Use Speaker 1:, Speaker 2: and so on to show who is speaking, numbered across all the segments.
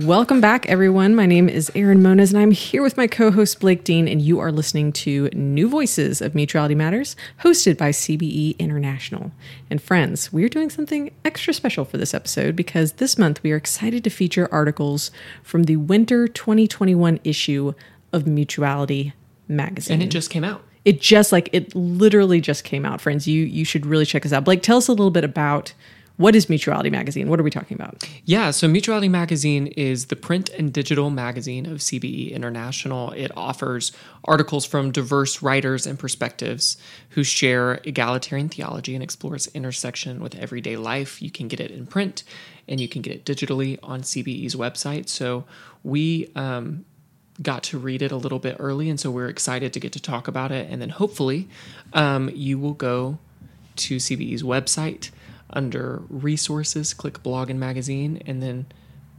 Speaker 1: Welcome back, everyone. My name is Erin Moniz, and I'm here with my co host Blake Dean, and you are listening to New Voices of Mutuality Matters, hosted by CBE International. And friends, we are doing something extra special for this episode because this month we are excited to feature articles from the winter 2021 issue of Mutuality Magazine.
Speaker 2: And it just came out.
Speaker 1: It just like it literally just came out, friends. You you should really check this out. Blake, tell us a little bit about what is Mutuality Magazine? What are we talking about?
Speaker 2: Yeah, so Mutuality Magazine is the print and digital magazine of CBE International. It offers articles from diverse writers and perspectives who share egalitarian theology and explores intersection with everyday life. You can get it in print and you can get it digitally on CBE's website. So we um, got to read it a little bit early, and so we're excited to get to talk about it. And then hopefully um, you will go to CBE's website under resources, click blog and magazine, and then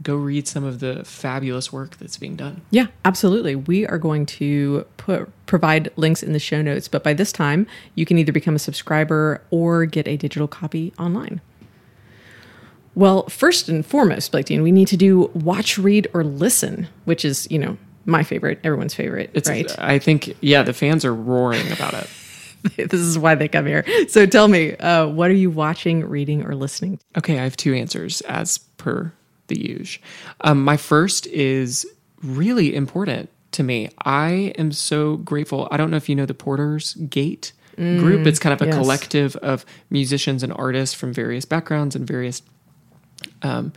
Speaker 2: go read some of the fabulous work that's being done.
Speaker 1: Yeah, absolutely. We are going to put provide links in the show notes, but by this time, you can either become a subscriber or get a digital copy online. Well, first and foremost, Blake Dean, we need to do watch, read, or listen, which is, you know, my favorite, everyone's favorite,
Speaker 2: It's,
Speaker 1: right?
Speaker 2: I think, yeah, the fans are roaring about it.
Speaker 1: this is why they come here. So tell me, uh, what are you watching, reading, or listening? to?
Speaker 2: Okay, I have two answers as per the usual. Um, my first is really important to me. I am so grateful. I don't know if you know the Porter's Gate group. It's kind of a
Speaker 1: yes.
Speaker 2: collective of musicians and artists from various backgrounds and various um,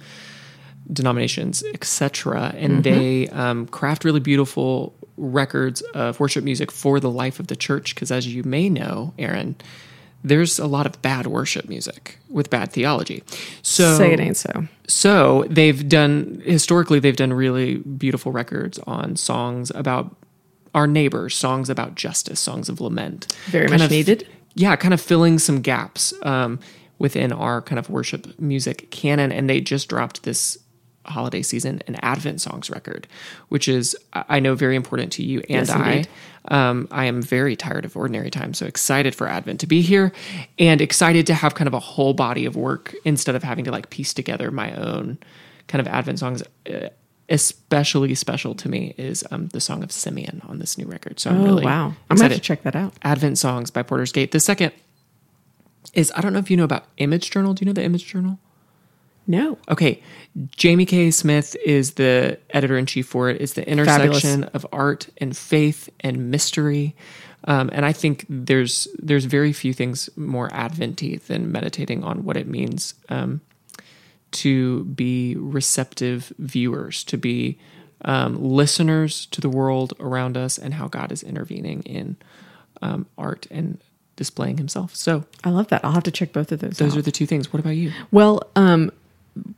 Speaker 2: denominations, etc. And they um, craft really beautiful records of worship music for the life of the church. Because as you may know, Erin, there's a lot of bad worship music with bad theology. So
Speaker 1: Say it ain't so.
Speaker 2: so they've done historically they've done really beautiful records on songs about our neighbors, songs about justice, songs of lament.
Speaker 1: Very
Speaker 2: Kind
Speaker 1: much
Speaker 2: of-
Speaker 1: needed.
Speaker 2: Yeah, kind of filling some gaps um, within our kind of worship music canon. And they just dropped this holiday season an Advent songs record, which is I know very important to you and
Speaker 1: Yes,
Speaker 2: I. Um, I am very tired of ordinary time, so excited for Advent to be here, and excited to have kind of a whole body of work instead of having to like piece together my own kind of Advent songs. Uh, especially special to me is um, the song of Simeon on this new record. So I'm
Speaker 1: Oh,
Speaker 2: really
Speaker 1: wow. I'm going to have to check that out.
Speaker 2: Advent songs by Porter's Gate. The second is I don't know if you know about Image Journal. Do you know the Image Journal?
Speaker 1: No.
Speaker 2: Okay, Jamie K. Smith is the editor in chief for it. It's the intersection of art and faith and mystery, um, and I think there's there's very few things more adventy than meditating on what it means um, to be receptive viewers, to be um, listeners to the world around us, and how God is intervening in um, art and displaying Himself. So
Speaker 1: I love that. I'll have to check both of those
Speaker 2: those
Speaker 1: out.
Speaker 2: are the two things. What about you?
Speaker 1: Well, um,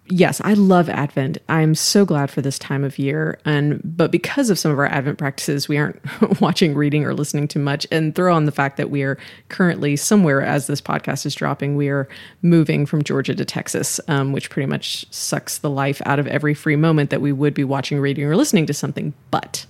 Speaker 1: yes, I love Advent. I'm so glad for this time of year. And but because of some of our Advent practices, we aren't watching, reading, or listening to much. And throw on the fact that we are currently somewhere as this podcast is dropping, we are moving from Georgia to Texas, um, which pretty much sucks the life out of every free moment that we would be watching, reading, or listening to something. But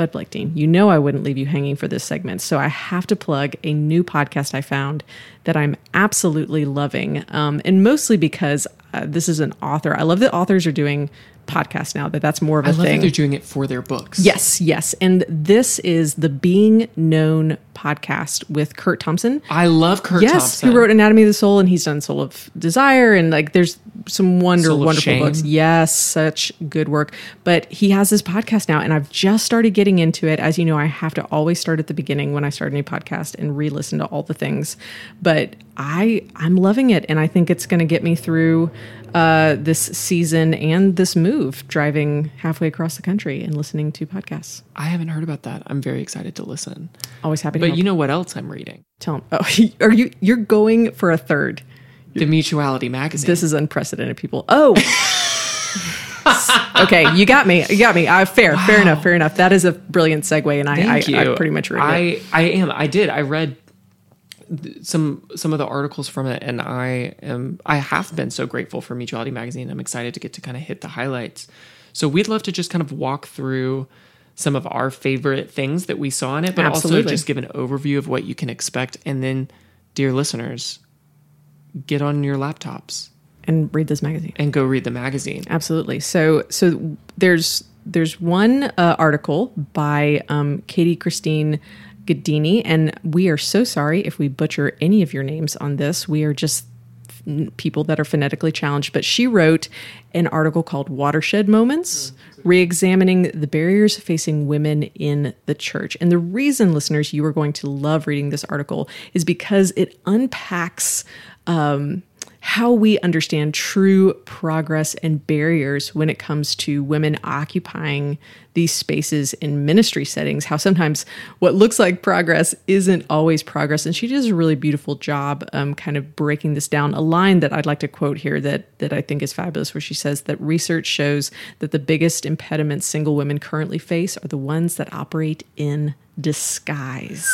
Speaker 1: but Blake Dean, you know I wouldn't leave you hanging for this segment, so I have to plug a new podcast I found that I'm absolutely loving, um, and mostly because uh, this is an author. I love that authors are doing podcasts now. That that's more of a
Speaker 2: I love that
Speaker 1: thing.
Speaker 2: they're doing it for their books.
Speaker 1: Yes, yes, and this is the Being Known podcast with Curt Thompson.
Speaker 2: I love Curt
Speaker 1: yes,
Speaker 2: Thompson.
Speaker 1: who wrote Anatomy of the Soul, and he's done Soul of Desire, and like there's some wonder
Speaker 2: Soul
Speaker 1: wonderful books. Yes, such good work. But he has this podcast now, and I've just started getting into it. As you know, I have to always start at the beginning when I start a new podcast and re-listen to all the things. But I I'm loving it, and I think it's going to get me through uh, this season and this move, driving halfway across the country and listening to podcasts.
Speaker 2: I haven't heard about that. I'm very excited to listen.
Speaker 1: Always happy to
Speaker 2: But
Speaker 1: help.
Speaker 2: you know what else I'm reading?
Speaker 1: tell him. Oh, are you you're going for a third?
Speaker 2: The Mutuality magazine.
Speaker 1: This is unprecedented, people. Oh, okay, you got me. You got me. Uh, fair, fair enough, fair enough. That is a brilliant segue, and I, I, I pretty much read it.
Speaker 2: I I am. I did. I read some some of the articles from it, and I am. I have been so grateful for Mutuality Magazine. I'm excited to get to kind of hit the highlights. So we'd love to just kind of walk through some of our favorite things that we saw in it, but also just give an overview of what you can expect. And then, dear listeners, get on your laptops
Speaker 1: And read this magazine.
Speaker 2: and go read the magazine.
Speaker 1: Absolutely. So so there's there's one uh, article by um, Katie Christine Gaddini, and we are so sorry if we butcher any of your names on this. We are just people that are phonetically challenged, but she wrote an article called Watershed Moments. Re-examining the barriers facing women in the church. And the reason, listeners, you are going to love reading this article is because it unpacks um, how we understand true progress and barriers when it comes to women occupying these spaces in ministry settings, how sometimes what looks like progress isn't always progress. And she does a really beautiful job um, kind of breaking this down. A line that I'd like to quote here that, that I think is fabulous, where she says that research shows that the biggest impediments single women currently face are the ones that operate in disguise.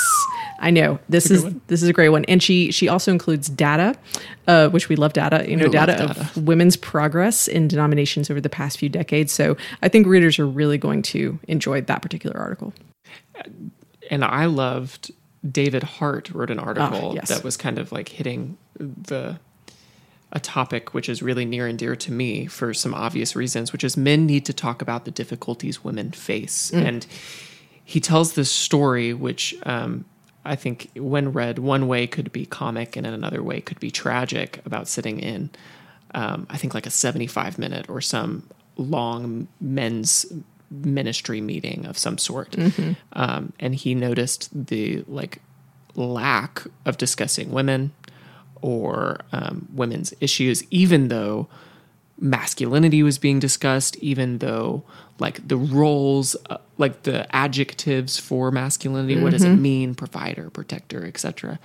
Speaker 1: I know this is this is a great one, and she she also includes data, uh, which we love data. You know, data,
Speaker 2: data.
Speaker 1: of women's progress in denominations over the past few decades. So I think readers are really going to enjoy that particular article.
Speaker 2: and I loved David Hart wrote an article
Speaker 1: Ah, yes.
Speaker 2: that was kind of like hitting the a topic which is really near and dear to me for some obvious reasons, which is men need to talk about the difficulties women face.
Speaker 1: Mm.
Speaker 2: And he tells this story, which um, I think, when read, one way could be comic and in another way could be tragic about sitting in, um, I think, like a 75 minute or some long men's ministry meeting of some sort. Um, and he noticed the like lack of discussing women or um, women's issues, even though masculinity was being discussed, even though like the roles, uh, like the adjectives for masculinity, what does it mean, provider, protector, etc.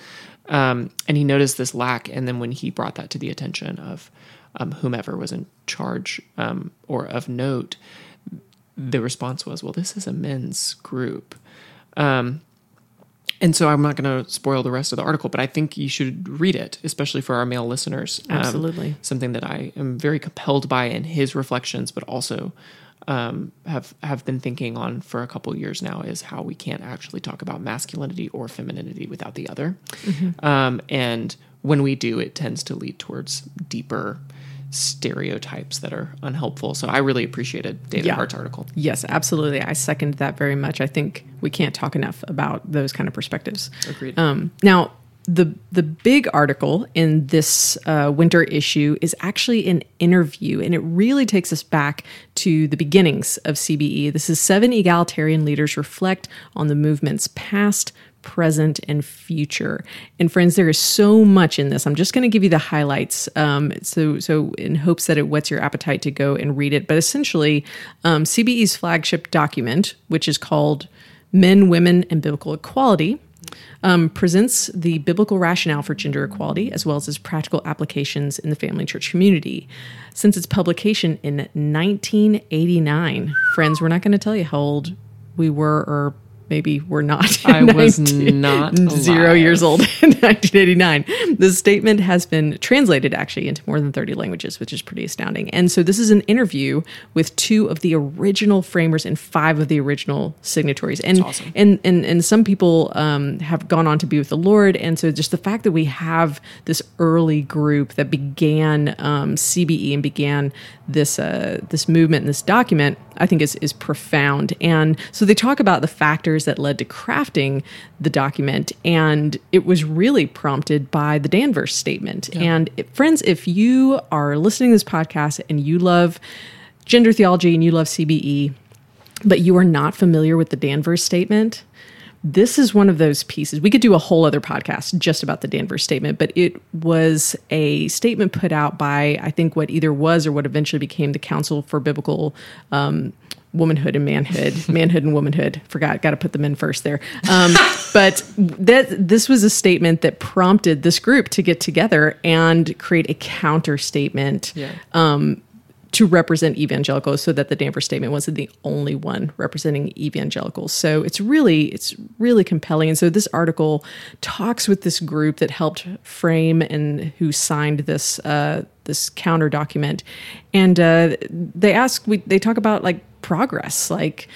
Speaker 2: Um, and he noticed this lack, and then when he brought that to the attention of um, whomever was in charge um, or of note, the response was, "Well, this is a men's group." Um, and so I'm not going to spoil the rest of the article, but I think you should read it, especially for our male listeners. Um,
Speaker 1: Absolutely.
Speaker 2: something that I am very compelled by in his reflections, but also um, have have been thinking on for a couple years now is how we can't actually talk about masculinity or femininity without the other. Um, and when we do, it tends to lead towards deeper stereotypes that are unhelpful. So I really appreciated David
Speaker 1: Yeah.
Speaker 2: Hart's article.
Speaker 1: Yes, absolutely. I second that very much. I think we can't talk enough about those kind of perspectives.
Speaker 2: Agreed.
Speaker 1: Um, now, the the big article in this uh, winter issue is actually an interview, and it really takes us back to the beginnings of CBE. This is seven egalitarian leaders reflect on the movement's past, present, and future. And friends, there is so much in this. I'm just going to give you the highlights, um, so so in hopes that it whets your appetite to go and read it. But essentially, um, CBE's flagship document, which is called "Men, Women, and Biblical Equality." um, presents the biblical rationale for gender equality as well as its practical applications in the family church community. Since its publication in 1989, friends, we're not going to tell you how old we were or maybe we're not.
Speaker 2: I was
Speaker 1: 19
Speaker 2: not
Speaker 1: zero
Speaker 2: alive.
Speaker 1: years old in 1989. The statement has been translated actually into more than 30 languages, which is pretty astounding. And so this is an interview with two of the original framers and five of the original signatories. And
Speaker 2: awesome.
Speaker 1: and and and some people um, have gone on to be with the Lord, and so just the fact that we have this early group that began um, CBE and began this uh, this movement and this document, I think is is profound. And so they talk about the factors that led to crafting the document, and it was really prompted by the Danvers statement. And it, friends, if you are listening to this podcast and you love gender theology and you love CBE, but you are not familiar with the Danvers statement, this is one of those pieces. We could do a whole other podcast just about the Danvers statement, but it was a statement put out by, I think, what either was or what eventually became the Council for Biblical um, Womanhood and Manhood, Manhood and Womanhood. Forgot, got to put them in first there. Um, but that this was a statement that prompted this group to get together and create a counter statement
Speaker 2: Yeah.
Speaker 1: to represent evangelicals so that the Danvers statement wasn't the only one representing evangelicals. So it's really it's really compelling. And so this article talks with this group that helped frame and who signed this uh, this counter document, and uh, they ask we they talk about like progress, like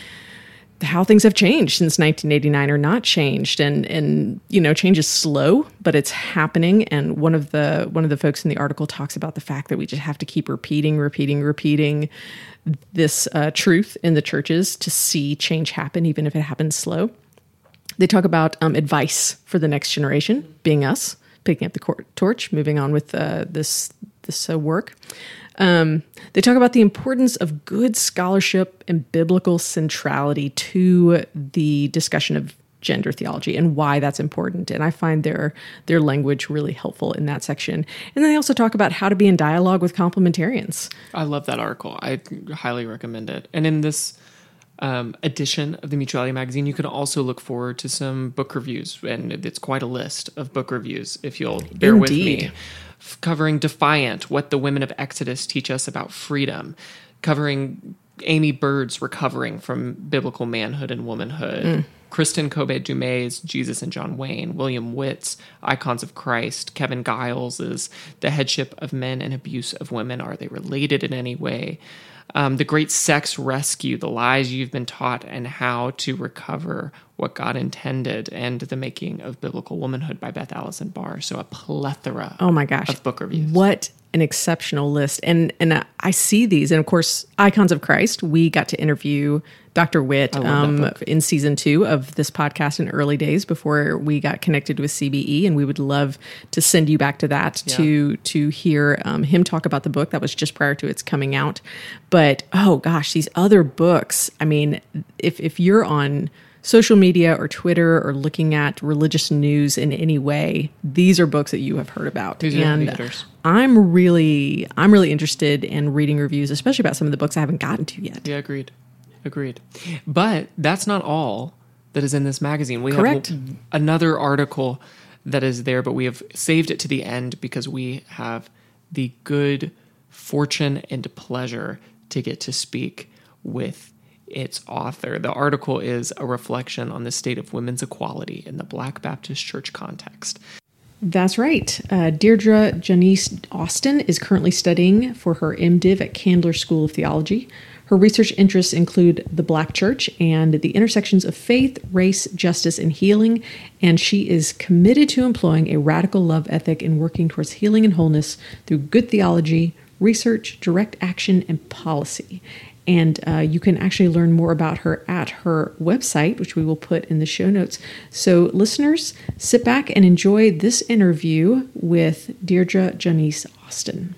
Speaker 1: how things have changed since 1989 or not changed. And and you know change is slow but it's happening. And one of the one of the folks in the article talks about the fact that we just have to keep repeating repeating repeating this uh, truth in the churches to see change happen even if it happens slow. They talk about um, advice for the next generation being us picking up the torch moving on with uh, this this uh, work um, they talk about the importance of good scholarship and biblical centrality to the discussion of gender theology and why that's important. And I find their their language really helpful in that section. And then they also talk about how to be in dialogue with complementarians.
Speaker 2: I love that article. I highly recommend it. And in this um, edition of the Mutuality magazine, you can also look forward to some book reviews, and it's quite a list of book reviews. If you'll bear Indeed. with me, covering Defiant, what the women of Exodus teach us about freedom, covering Aimee Byrd's recovering from biblical manhood and womanhood. Mm. Kristin Kobes Du Jesus and John Wayne, William Witt's Icons of Christ, Kevin Giles's The Headship of Men and Abuse of Women. Are they related in any way? um, the great sex rescue, the lies you've been taught, and how to recover what God intended, and the making of biblical womanhood by Beth Allison Barr. So a plethora.
Speaker 1: Oh my gosh,
Speaker 2: of book reviews.
Speaker 1: What an exceptional list, and and I see these, and of course, Icons of Christ. We got to interview Dr. Witt um, in season two of this podcast in early days before we got connected with CBE, and we would love to send you back to that yeah. to to hear um, him talk about the book that was just prior to its coming out. But oh gosh, these other books! I mean, if if you're on social media or Twitter or looking at religious news in any way, these are books that you have heard about.
Speaker 2: These and
Speaker 1: I'm really I'm really interested in reading reviews, especially about some of the books I haven't gotten to yet.
Speaker 2: Yeah, agreed. Agreed. But that's not all that is in this magazine. We
Speaker 1: Correct.
Speaker 2: have another article that is there, but we have saved it to the end because we have the good fortune and pleasure to get to speak with its author. The article is a reflection on the state of women's equality in the Black Baptist Church context.
Speaker 1: That's right. Uh, Deirdre Janice Austin is currently studying for her MDiv at Candler School of Theology. Her research interests include the Black Church and the intersections of faith, race, justice, and healing, and she is committed to employing a radical love ethic in working towards healing and wholeness through good theology, research, direct action, and policy. And uh, you can actually learn more about her at her website, which we will put in the show notes. So, listeners, sit back and enjoy this interview with Deirdre Janice Austin.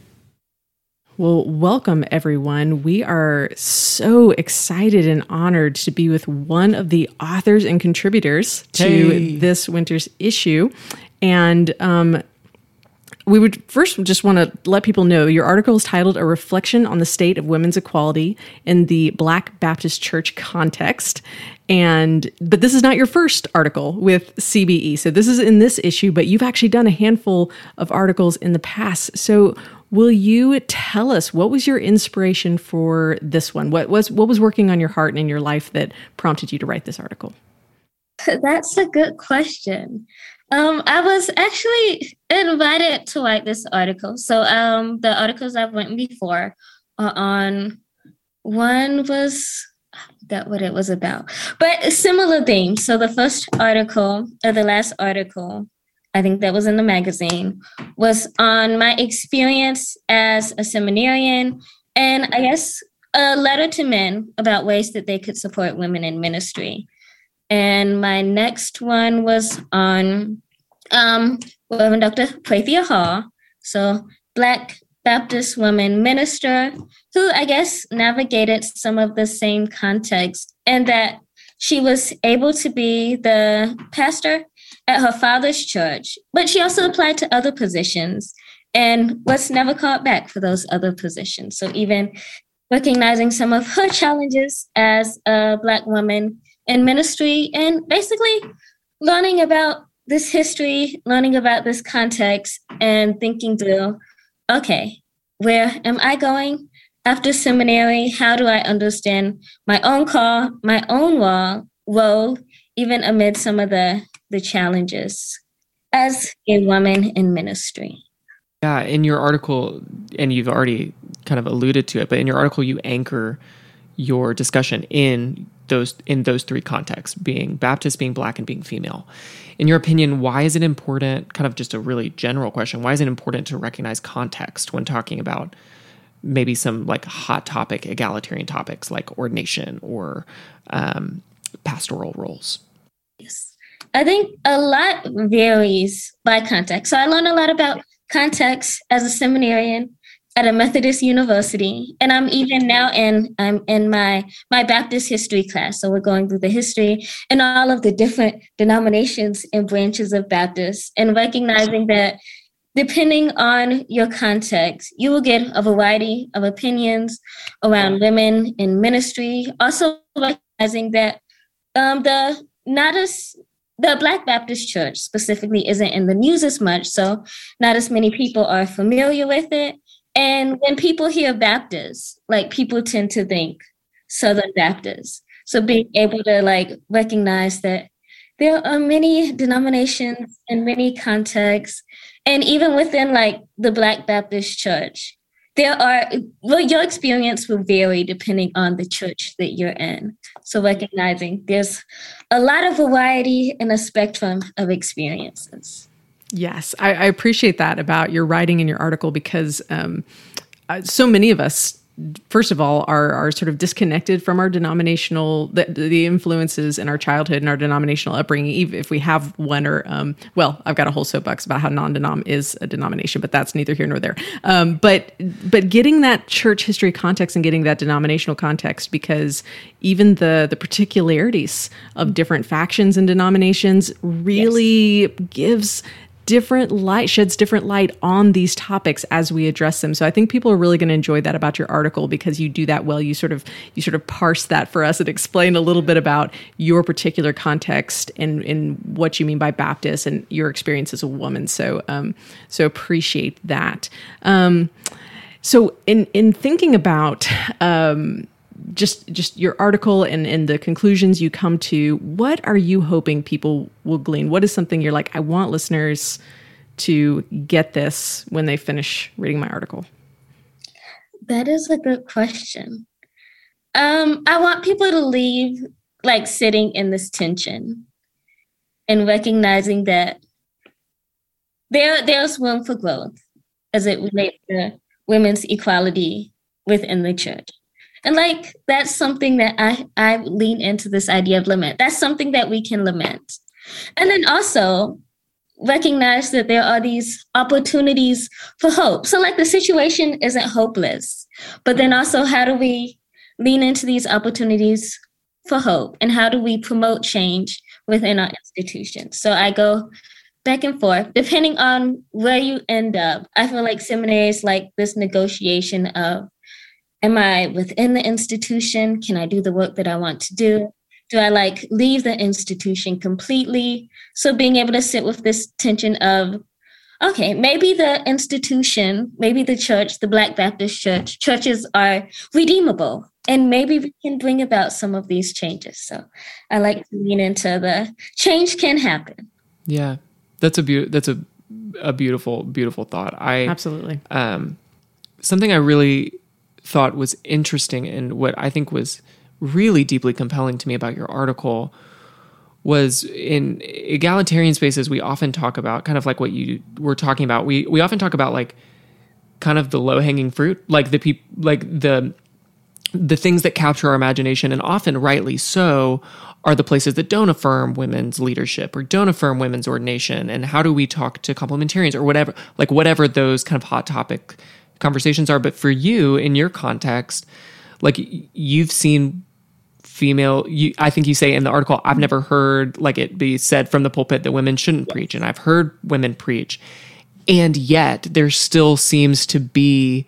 Speaker 1: Well, welcome everyone. We are so excited and honored to be with one of the authors and contributors to hey. this winter's issue. And um, we would first just want to let people know your article is titled A Reflection on the State of Women's Equality in the Black Baptist Church Context. And but this is not your first article with CBE. So this is in this issue, but you've actually done a handful of articles in the past. So Will you tell us what was your inspiration for this one? What was what was working on your heart and in your life that prompted you to write this article?
Speaker 3: That's a good question. Um, I was actually invited to write this article. So um, the articles I've written before are on one was that what it was about, but similar theme. So the first article or the last article I think that was in the magazine, was on my experience as a seminarian and I guess a letter to men about ways that they could support women in ministry. And my next one was on um, Reverend Dr. Prathia Hall, so Black Baptist woman minister, who I guess navigated some of the same context, and that she was able to be the pastor at her father's church, but she also applied to other positions and was never called back for those other positions. So even recognizing some of her challenges as a Black woman in ministry and basically learning about this history, learning about this context, and thinking through okay, where am I going? after seminary, how do I understand my own call, my own role, even amid some of the, the challenges as a woman in ministry?
Speaker 2: Yeah, in your article, and you've already kind of alluded to it, but in your article, you anchor your discussion in those in those three contexts being baptist being black and being female. In your opinion why is it important kind of just a really general question why is it important to recognize context when talking about maybe some like hot topic egalitarian topics like ordination or um, pastoral roles?
Speaker 3: Yes. I think a lot varies by context. So i learned a lot about context as a seminarian at a Methodist university, and I'm even now in I'm in my my Baptist history class. So we're going through the history and all of the different denominations and branches of Baptist, and recognizing that depending on your context, you will get a variety of opinions around women in ministry. Also recognizing that um, the not as the Black Baptist Church specifically isn't in the news as much, so not as many people are familiar with it. And when people hear Baptist, like people tend to think Southern Baptist. So being able to like recognize that there are many denominations and many contexts, and even within like the Black Baptist Church, there are well, your experience will vary depending on the church that you're in. So recognizing there's a lot of variety and a spectrum of experiences.
Speaker 1: Yes, I, I, appreciate that about your writing in your article because um, uh, so many of us, first of all, are are sort of disconnected from our denominational the, the influences in our childhood and our denominational upbringing. Even if we have one or um, well, I've got a whole soapbox about how non-denom is a denomination, but that's neither here nor there. Um, but but getting that church history context and getting that denominational context because even the the particularities of different factions and denominations really yes. gives different light sheds different light on these topics as we address them. So i think people are really going to enjoy that about your article because you do that well. You sort of you sort of parse that for us and explain a little bit about your particular context and and what you mean by baptist and your experience as a woman. So um so appreciate that. Um so in in thinking about um just just your article and, and the conclusions you come to what are you hoping people will glean? What is something you're like i want listeners to get this when they finish reading my article
Speaker 3: that is a good question. Um i want people to leave like sitting in this tension and recognizing that there there's room for growth as it relates to women's equality within the church and like that's something that I I lean into this idea of lament. That's something that we can lament. And then also recognize that there are these opportunities for hope. So like the situation isn't hopeless. But then also how do we lean into these opportunities for hope and how do we promote change within our institutions? So I go back and forth depending on where you end up. I feel like seminary is like this negotiation of am I within the institution? Can I do the work that I want to do? Do I like leave the institution completely? So being able to sit with this tension of, okay, maybe the institution, maybe the church, the Black Baptist Church, churches are redeemable. And maybe we can bring about some of these changes. So I like to lean into the change can happen.
Speaker 2: Yeah. That's a be- that's a a beautiful, beautiful thought. I
Speaker 1: absolutely
Speaker 2: um something I really thought was interesting and what I think was really deeply compelling to me about your article was in egalitarian spaces we often talk about kind of like what you were talking about. We we often talk about like kind of the low hanging fruit like the people like the the things that capture our imagination and often rightly so are the places that don't affirm women's leadership or don't affirm women's ordination and how do we talk to complementarians or whatever like whatever those kind of hot topic conversations are. But for you, in your context, like you've seen female you, i think you say in the article i've never heard like it be said from the pulpit that women shouldn't preach and i've heard women preach and yet there still seems to be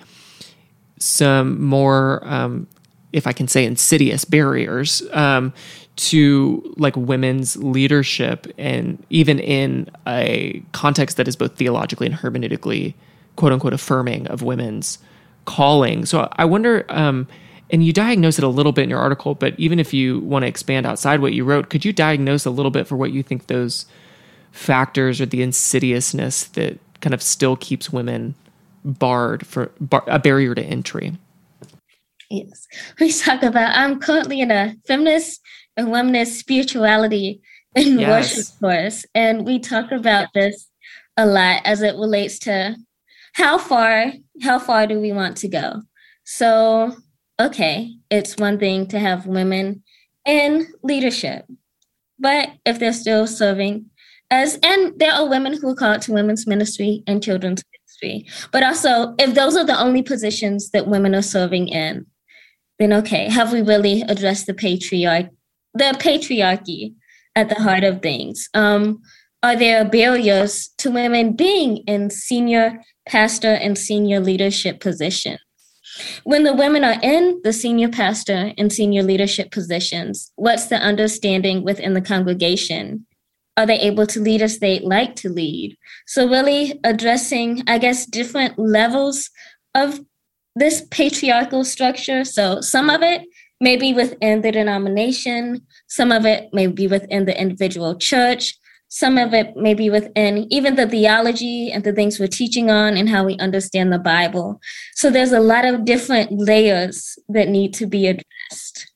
Speaker 2: some more um, if i can say insidious barriers um, to like women's leadership and even in a context that is both theologically and hermeneutically quote unquote affirming of women's calling. So I wonder, um, and you diagnose it a little bit in your article, but even if you want to expand outside what you wrote, could you diagnose a little bit for what you think those factors or the insidiousness that kind of still keeps women barred for bar, a barrier to entry?
Speaker 3: Yes, we talk about. I'm currently in a feminist and womanist spirituality and yes. worship course, and we talk about this a lot as it relates to how far how far do we want to go. So, okay, it's one thing to have women in leadership, but if they're still serving as, and there are women who are called to women's ministry and children's ministry, but also if those are the only positions that women are serving in then okay, have we really addressed the patriarch, the patriarchy at the heart of things? Um, are there barriers to women being in senior pastor and senior leadership positions? When the women are in the senior pastor and senior leadership positions, what's the understanding within the congregation? Are they able to lead as they like to lead? So, really addressing, I guess, different levels of this patriarchal structure. So some of it may be within the denomination, some of it may be within the individual church, some of it may be within even the theology and the things we're teaching on and how we understand the Bible. So there's a lot of different layers that need to be addressed.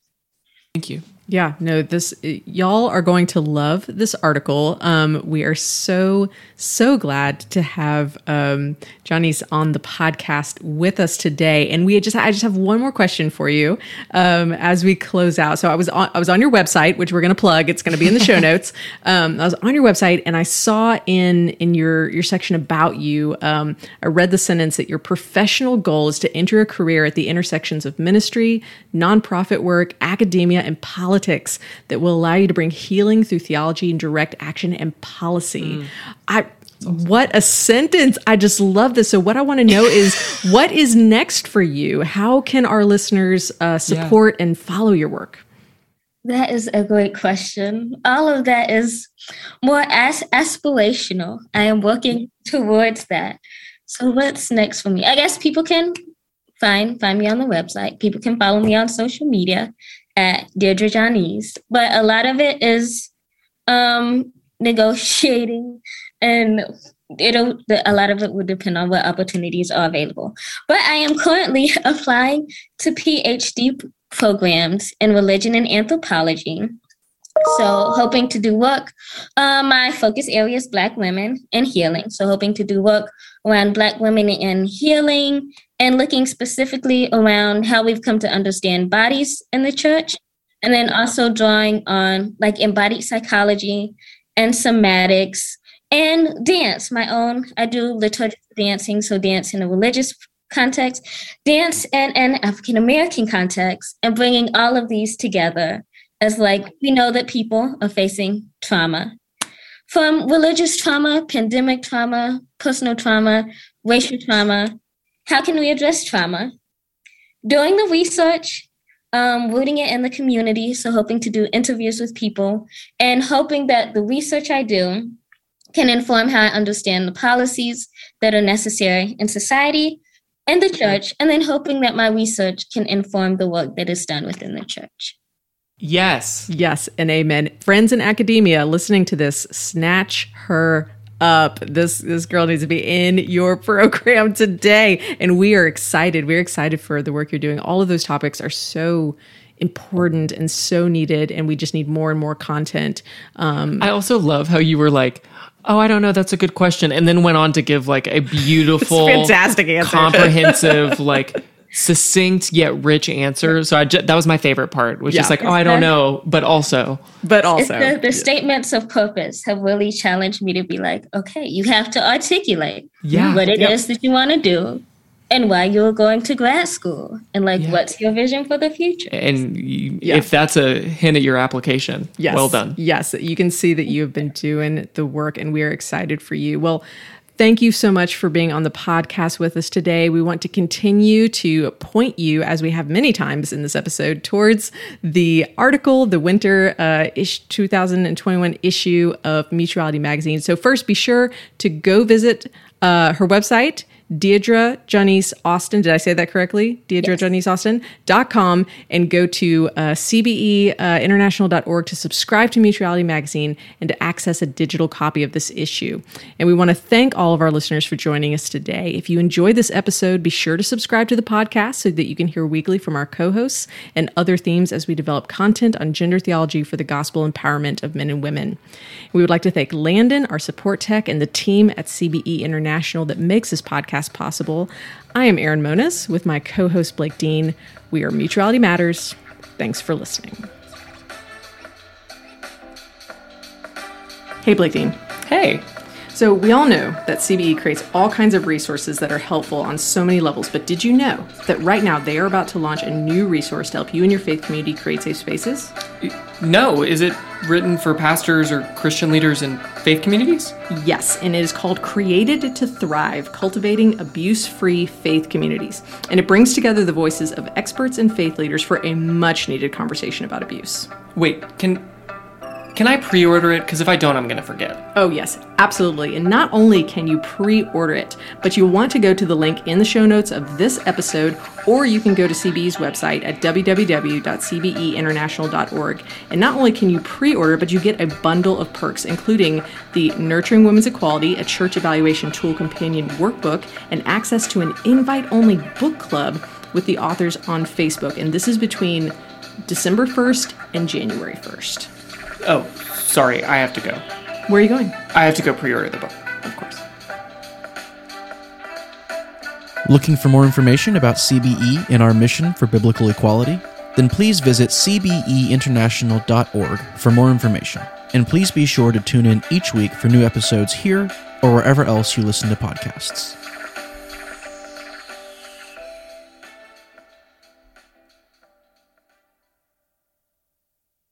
Speaker 2: Thank you.
Speaker 1: Yeah, no, this y'all are going to love this article. Um, we are so so glad to have um, Johnny's on the podcast with us today, and we just I just have one more question for you um, as we close out. So I was on I was on your website, which we're going to plug. It's going to be in the show notes. Um, I was on your website, and I saw in in your your section about you, um, I read the sentence that your professional goal is to enter a career at the intersections of ministry, nonprofit work, academia, and politics politics that will allow you to bring healing through theology and direct action and policy. Mm. I what a sentence. I just love this. So, what I want to know is what is next for you? How can our listeners uh, support yeah. and follow your work?
Speaker 3: That is a great question. All of that is more as- aspirational. I am working towards that. So, what's next for me? I guess people can find find me on the website. People can follow me on social media at Deirdre Jonese, but a lot of it is um, negotiating and it'll a lot of it would depend on what opportunities are available. But i am currently applying to phd programs in religion and anthropology so hoping to do work. Uh, my focus area is black women and healing. So hoping to do work around black women and healing and looking specifically around how we've come to understand bodies in the church, and then also drawing on like embodied psychology and somatics and dance. My own, I do liturgical dancing, so dance in a religious context, dance in an African American context, and bringing all of these together as like we know that people are facing trauma from religious trauma, pandemic trauma, personal trauma, racial trauma, how can we address trauma? Doing the research, um, rooting it in the community, so hoping to do interviews with people, and hoping that the research I do can inform how I understand the policies that are necessary in society and the church, and then hoping that my research can inform the work that is done within the church.
Speaker 2: Yes.
Speaker 1: Yes, and amen. Friends in academia listening to this, snatch her up. This this girl needs to be in your program today, and we are excited. We're excited for the work you're doing. All of those topics are so important and so needed, and we just need more and more content.
Speaker 2: Um, I also love how you were like. Oh, I don't know. That's a good question. And then went on to give like a beautiful,
Speaker 1: fantastic answer,
Speaker 2: comprehensive, like succinct yet rich answer. So I ju- that was my favorite part, which yeah. is like, oh, I don't know, but also,
Speaker 1: but also,
Speaker 3: the, the yeah. statements of purpose have really challenged me to be like, okay, you have to articulate yeah. what it yep. is that you want to do. And why you're going to grad school, and like, yeah. what's your vision for the future?
Speaker 2: And you, if that's a hint at your application,
Speaker 1: yes.
Speaker 2: well done.
Speaker 1: Yes, you can see that you have been doing the work, and we are excited for you. Well, Thank you so much for being on the podcast with us today. We want to continue to point you, as we have many times in this episode, towards the article, the winter uh, ish 2021 issue of Mutuality Magazine. So, first, be sure to go visit uh, her website Deirdre Janice Austin. Did I say that correctly? Deirdre yes. Janice Austin.com and go to uh, cbeinternational.org uh, to subscribe to Mutuality Magazine and to access a digital copy of this issue. And we want to thank all of our listeners for joining us today. If you enjoyed this episode, be sure to subscribe to the podcast so that you can hear weekly from our co hosts and other themes as we develop content on gender theology for the gospel empowerment of men and women. We would like to thank Landon, our support tech, and the team at CBE International that makes this podcast possible. I am Erin Moniz with my co host Blake Dean. We are Mutuality Matters. Thanks for listening. Hey, Blake Dean.
Speaker 2: Hey.
Speaker 1: So, we all know that CBE creates all kinds of resources that are helpful on so many levels, but did you know that right now they are about to launch a new resource to help you and your faith community create safe spaces?
Speaker 2: No. Is it written for pastors or Christian leaders in faith communities?
Speaker 1: Yes, and it is called Created to Thrive Cultivating Abuse Free Faith Communities. And it brings together the voices of experts and faith leaders for a much needed conversation about abuse.
Speaker 2: Wait, can can I pre order it? Because if I don't, I'm going to forget.
Speaker 1: Oh, yes, absolutely. And not only can you pre order it, but you'll want to go to the link in the show notes of this episode, or you can go to CBE's website at www.cbeinternational.org. And not only can you pre order, but you get a bundle of perks, including the Nurturing Women's Equality, a church evaluation tool companion workbook, and access to an invite only book club with the authors on Facebook. And this is between December 1st and January 1st.
Speaker 2: Oh, sorry, I have to go.
Speaker 1: Where are you going?
Speaker 2: I have to go pre order the book.
Speaker 1: Of course.
Speaker 4: Looking for more information about CBE and our mission for biblical equality? Then please visit cbeinternational.org for more information. And please be sure to tune in each week for new episodes here or wherever else you listen to podcasts.